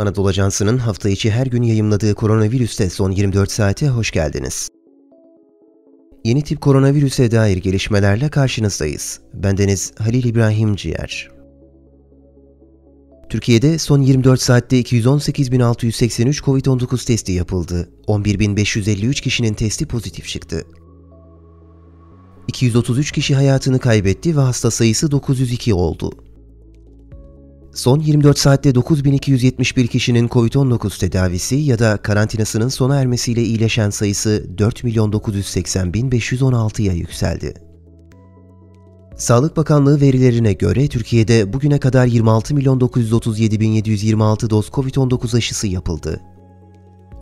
Anadolu Ajansı'nın hafta içi her gün yayımladığı koronavirüste son 24 saate hoş geldiniz. Yeni tip koronavirüse dair gelişmelerle karşınızdayız. Bendeniz Halil İbrahim Ciğer. Türkiye'de son 24 saatte 218.683 COVID-19 testi yapıldı. 11.553 kişinin testi pozitif çıktı. 233 kişi hayatını kaybetti ve hasta sayısı 902 oldu. Son 24 saatte 9271 kişinin COVID-19 tedavisi ya da karantinasının sona ermesiyle iyileşen sayısı 4.980.516'ya yükseldi. Sağlık Bakanlığı verilerine göre Türkiye'de bugüne kadar 26.937.726 doz COVID-19 aşısı yapıldı.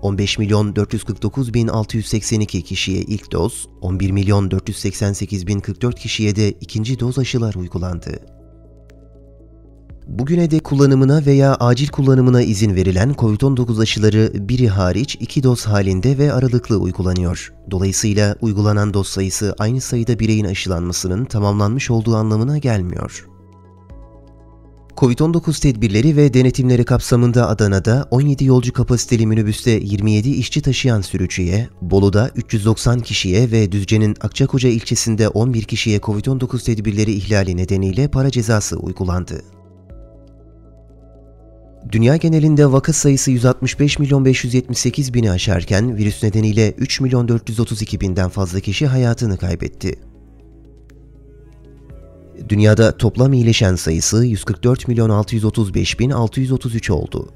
15 milyon 449 bin 682 kişiye ilk doz, 11 milyon 488 bin 44 kişiye de ikinci doz aşılar uygulandı. Bugüne de kullanımına veya acil kullanımına izin verilen COVID-19 aşıları biri hariç iki doz halinde ve aralıklı uygulanıyor. Dolayısıyla uygulanan doz sayısı aynı sayıda bireyin aşılanmasının tamamlanmış olduğu anlamına gelmiyor. Covid-19 tedbirleri ve denetimleri kapsamında Adana'da 17 yolcu kapasiteli minibüste 27 işçi taşıyan sürücüye, Bolu'da 390 kişiye ve Düzce'nin Akçakoca ilçesinde 11 kişiye Covid-19 tedbirleri ihlali nedeniyle para cezası uygulandı. Dünya genelinde vaka sayısı 165 milyon 578 bini aşarken virüs nedeniyle 3 milyon 432 binden fazla kişi hayatını kaybetti. Dünyada toplam iyileşen sayısı 144 milyon 635 bin 633 oldu.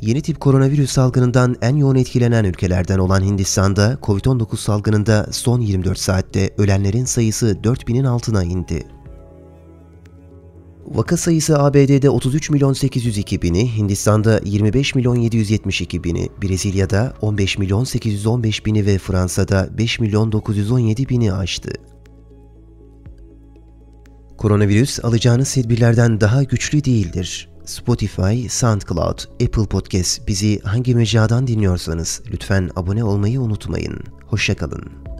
Yeni tip koronavirüs salgınından en yoğun etkilenen ülkelerden olan Hindistan'da COVID-19 salgınında son 24 saatte ölenlerin sayısı 4000'in altına indi. Vaka sayısı ABD'de 33 milyon 802 bini, Hindistan'da 25 milyon 772 bini, Brezilya'da 15 milyon 815 bini ve Fransa'da 5 milyon 917 bini aştı. Koronavirüs alacağınız tedbirlerden daha güçlü değildir. Spotify, SoundCloud, Apple Podcast bizi hangi mecradan dinliyorsanız lütfen abone olmayı unutmayın. Hoşçakalın.